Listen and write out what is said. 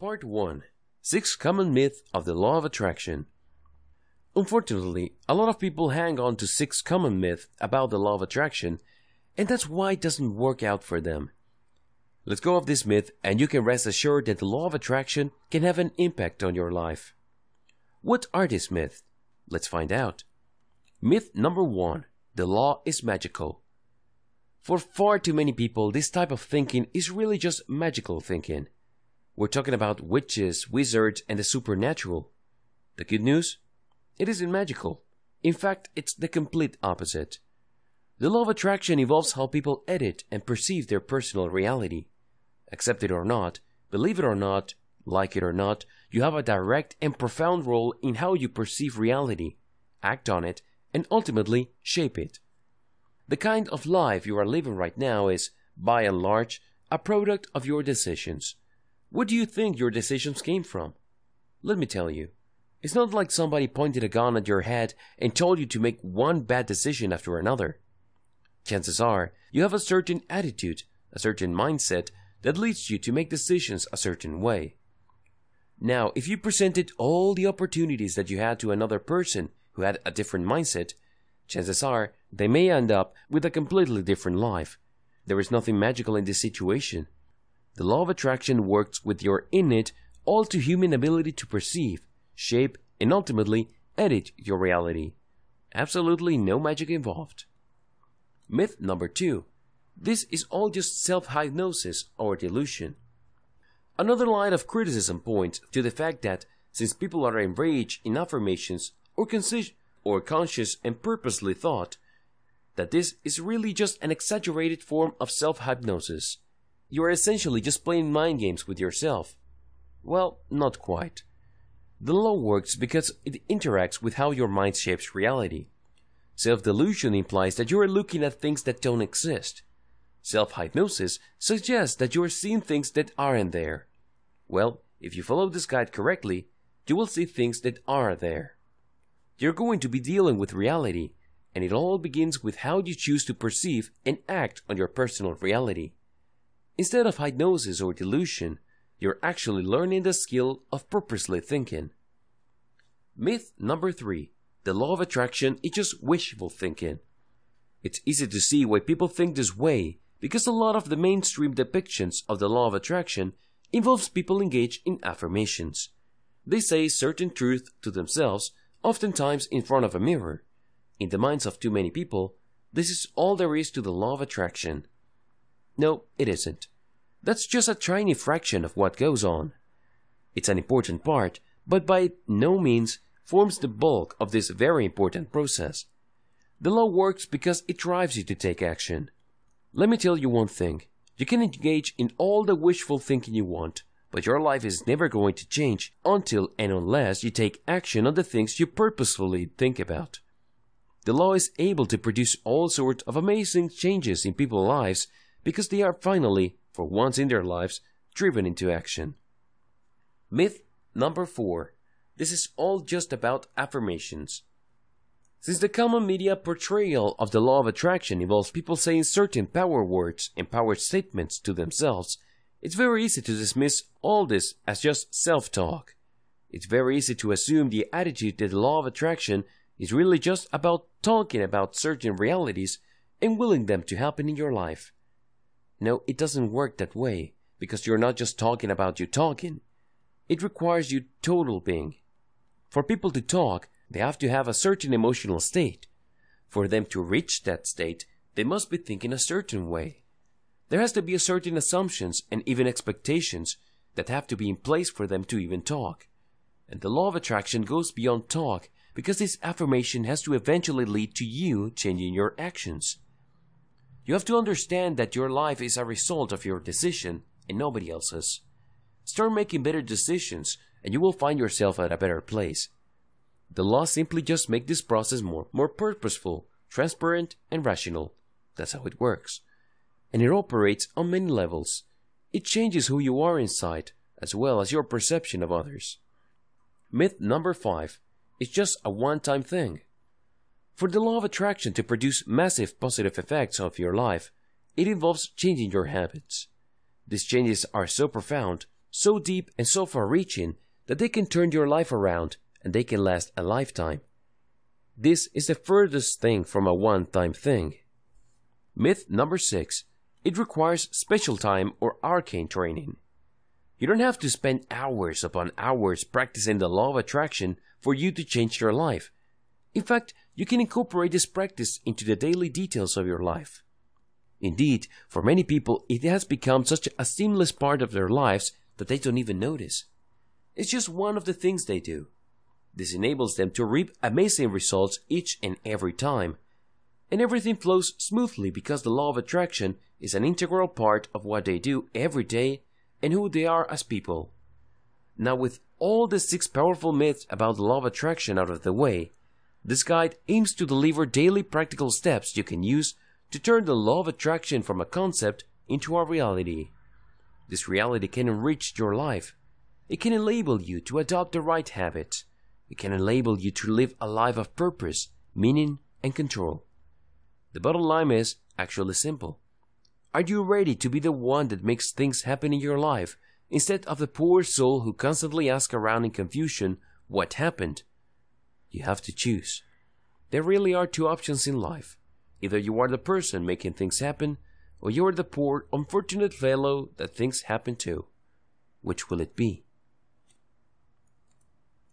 Part 1 Six Common Myths of the Law of Attraction. Unfortunately, a lot of people hang on to six common myths about the law of attraction, and that's why it doesn't work out for them. Let's go off this myth, and you can rest assured that the law of attraction can have an impact on your life. What are these myths? Let's find out. Myth number one The law is magical. For far too many people, this type of thinking is really just magical thinking. We're talking about witches, wizards, and the supernatural. The good news? It isn't magical. In fact, it's the complete opposite. The law of attraction involves how people edit and perceive their personal reality. Accept it or not, believe it or not, like it or not, you have a direct and profound role in how you perceive reality, act on it, and ultimately shape it. The kind of life you are living right now is, by and large, a product of your decisions. Where do you think your decisions came from? Let me tell you. It's not like somebody pointed a gun at your head and told you to make one bad decision after another. Chances are you have a certain attitude, a certain mindset that leads you to make decisions a certain way. Now, if you presented all the opportunities that you had to another person who had a different mindset, chances are they may end up with a completely different life. There is nothing magical in this situation. The law of attraction works with your innate, all too human ability to perceive, shape, and ultimately edit your reality. Absolutely no magic involved. Myth number two this is all just self hypnosis or delusion. Another line of criticism points to the fact that since people are enraged in affirmations or, consci- or conscious and purposely thought, that this is really just an exaggerated form of self hypnosis. You are essentially just playing mind games with yourself. Well, not quite. The law works because it interacts with how your mind shapes reality. Self delusion implies that you are looking at things that don't exist. Self hypnosis suggests that you are seeing things that aren't there. Well, if you follow this guide correctly, you will see things that are there. You're going to be dealing with reality, and it all begins with how you choose to perceive and act on your personal reality. Instead of hypnosis or delusion, you're actually learning the skill of purposely thinking. Myth number three the law of attraction is just wishful thinking. It's easy to see why people think this way because a lot of the mainstream depictions of the law of attraction involves people engaged in affirmations. They say certain truth to themselves, oftentimes in front of a mirror. In the minds of too many people, this is all there is to the law of attraction. No, it isn't. That's just a tiny fraction of what goes on. It's an important part, but by no means forms the bulk of this very important process. The law works because it drives you to take action. Let me tell you one thing. You can engage in all the wishful thinking you want, but your life is never going to change until and unless you take action on the things you purposefully think about. The law is able to produce all sorts of amazing changes in people's lives because they are finally, for once in their lives, driven into action. Myth number four. This is all just about affirmations. Since the common media portrayal of the law of attraction involves people saying certain power words and power statements to themselves, it's very easy to dismiss all this as just self talk. It's very easy to assume the attitude that the law of attraction is really just about talking about certain realities and willing them to happen in your life. No, it doesn't work that way, because you're not just talking about you talking. It requires you total being. For people to talk, they have to have a certain emotional state. For them to reach that state, they must be thinking a certain way. There has to be a certain assumptions and even expectations that have to be in place for them to even talk. And the law of attraction goes beyond talk because this affirmation has to eventually lead to you changing your actions. You have to understand that your life is a result of your decision and nobody else's. Start making better decisions and you will find yourself at a better place. The laws simply just make this process more, more purposeful, transparent, and rational. That's how it works. And it operates on many levels. It changes who you are inside, as well as your perception of others. Myth number five is just a one time thing. For the law of attraction to produce massive positive effects of your life, it involves changing your habits. These changes are so profound so deep and so far reaching that they can turn your life around and they can last a lifetime. This is the furthest thing from a one time thing. Myth number six it requires special time or arcane training. You don't have to spend hours upon hours practicing the law of attraction for you to change your life. In fact, you can incorporate this practice into the daily details of your life. Indeed, for many people, it has become such a seamless part of their lives that they don't even notice. It's just one of the things they do. This enables them to reap amazing results each and every time. And everything flows smoothly because the law of attraction is an integral part of what they do every day and who they are as people. Now, with all the six powerful myths about the law of attraction out of the way, this guide aims to deliver daily practical steps you can use to turn the law of attraction from a concept into a reality. This reality can enrich your life. It can enable you to adopt the right habits. It can enable you to live a life of purpose, meaning, and control. The bottom line is actually simple. Are you ready to be the one that makes things happen in your life instead of the poor soul who constantly asks around in confusion what happened? You have to choose. There really are two options in life. Either you are the person making things happen, or you are the poor, unfortunate fellow that things happen to. Which will it be?